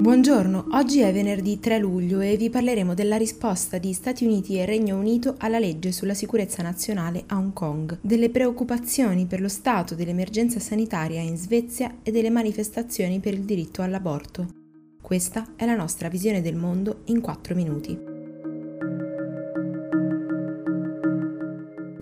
Buongiorno, oggi è venerdì 3 luglio e vi parleremo della risposta di Stati Uniti e Regno Unito alla legge sulla sicurezza nazionale a Hong Kong, delle preoccupazioni per lo stato dell'emergenza sanitaria in Svezia e delle manifestazioni per il diritto all'aborto. Questa è la nostra visione del mondo in 4 minuti.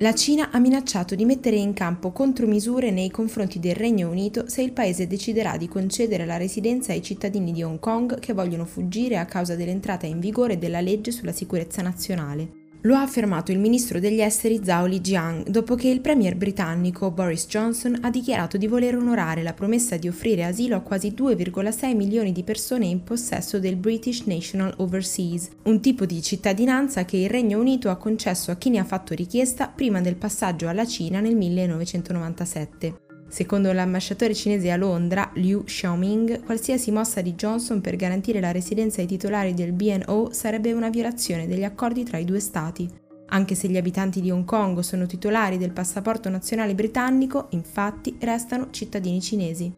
La Cina ha minacciato di mettere in campo contromisure nei confronti del Regno Unito se il paese deciderà di concedere la residenza ai cittadini di Hong Kong che vogliono fuggire a causa dell'entrata in vigore della legge sulla sicurezza nazionale. Lo ha affermato il ministro degli esteri Zhao Lijiang dopo che il premier britannico Boris Johnson ha dichiarato di voler onorare la promessa di offrire asilo a quasi 2,6 milioni di persone in possesso del British National Overseas, un tipo di cittadinanza che il Regno Unito ha concesso a chi ne ha fatto richiesta prima del passaggio alla Cina nel 1997. Secondo l'ambasciatore cinese a Londra, Liu Xiaoming, qualsiasi mossa di Johnson per garantire la residenza ai titolari del BNO sarebbe una violazione degli accordi tra i due stati. Anche se gli abitanti di Hong Kong sono titolari del passaporto nazionale britannico, infatti restano cittadini cinesi.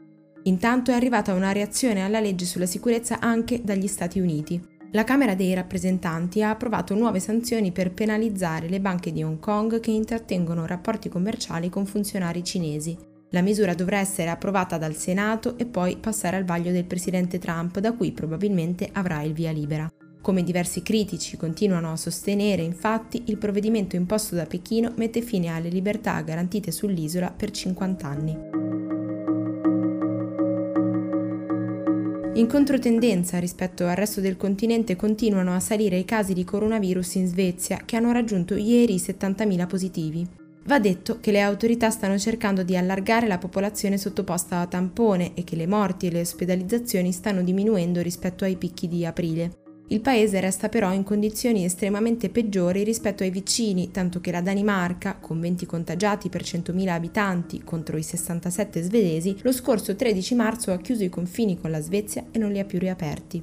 Intanto è arrivata una reazione alla legge sulla sicurezza anche dagli Stati Uniti. La Camera dei rappresentanti ha approvato nuove sanzioni per penalizzare le banche di Hong Kong che intrattengono rapporti commerciali con funzionari cinesi. La misura dovrà essere approvata dal Senato e poi passare al vaglio del presidente Trump, da cui probabilmente avrà il via libera. Come diversi critici continuano a sostenere, infatti, il provvedimento imposto da Pechino mette fine alle libertà garantite sull'isola per 50 anni. In controtendenza rispetto al resto del continente continuano a salire i casi di coronavirus in Svezia, che hanno raggiunto ieri i 70.000 positivi. Va detto che le autorità stanno cercando di allargare la popolazione sottoposta a tampone e che le morti e le ospedalizzazioni stanno diminuendo rispetto ai picchi di aprile. Il paese resta però in condizioni estremamente peggiori rispetto ai vicini, tanto che la Danimarca, con 20 contagiati per 100.000 abitanti contro i 67 svedesi, lo scorso 13 marzo ha chiuso i confini con la Svezia e non li ha più riaperti.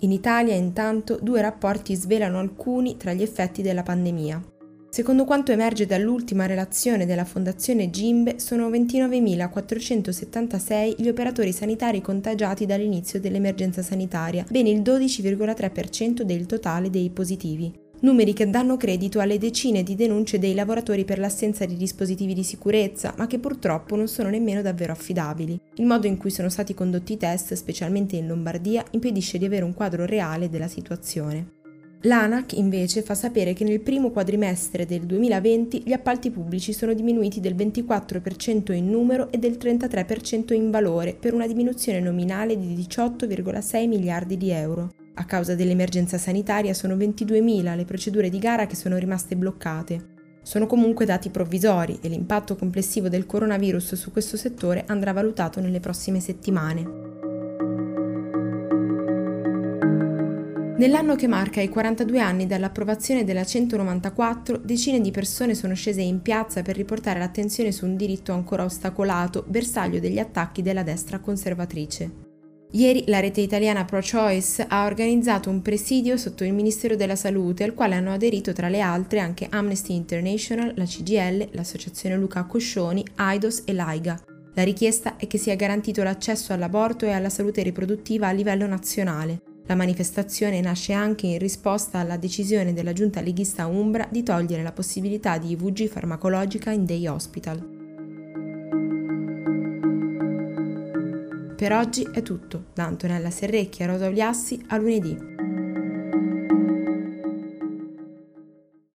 In Italia, intanto, due rapporti svelano alcuni tra gli effetti della pandemia. Secondo quanto emerge dall'ultima relazione della Fondazione Gimbe, sono 29.476 gli operatori sanitari contagiati dall'inizio dell'emergenza sanitaria, ben il 12,3% del totale dei positivi. Numeri che danno credito alle decine di denunce dei lavoratori per l'assenza di dispositivi di sicurezza, ma che purtroppo non sono nemmeno davvero affidabili. Il modo in cui sono stati condotti i test, specialmente in Lombardia, impedisce di avere un quadro reale della situazione. L'ANAC invece fa sapere che nel primo quadrimestre del 2020 gli appalti pubblici sono diminuiti del 24% in numero e del 33% in valore, per una diminuzione nominale di 18,6 miliardi di euro. A causa dell'emergenza sanitaria sono 22.000 le procedure di gara che sono rimaste bloccate. Sono comunque dati provvisori e l'impatto complessivo del coronavirus su questo settore andrà valutato nelle prossime settimane. Nell'anno che marca i 42 anni dall'approvazione della 194, decine di persone sono scese in piazza per riportare l'attenzione su un diritto ancora ostacolato, bersaglio degli attacchi della destra conservatrice. Ieri la rete italiana ProChoice ha organizzato un presidio sotto il Ministero della Salute al quale hanno aderito tra le altre anche Amnesty International, la CGL, l'Associazione Luca Coscioni, AIDOS e l'AIGA. La richiesta è che sia garantito l'accesso all'aborto e alla salute riproduttiva a livello nazionale. La manifestazione nasce anche in risposta alla decisione della giunta leghista Umbra di togliere la possibilità di IVG farmacologica in day hospital. Per oggi è tutto, da Antonella Serrecchia e Rosa Oliassi a lunedì.